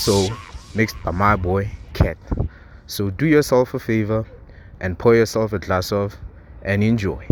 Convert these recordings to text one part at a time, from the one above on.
Soul mixed by my boy Cat. So do yourself a favor and pour yourself a glass of and enjoy.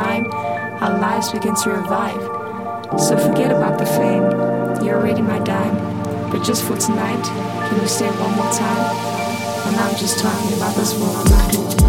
time, our lives begin to revive. So forget about the fame, you're already my dime. But just for tonight, can you stay one more time? I'm not just talking about this world.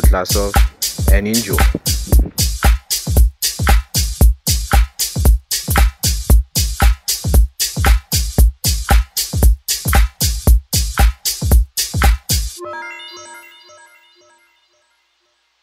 So do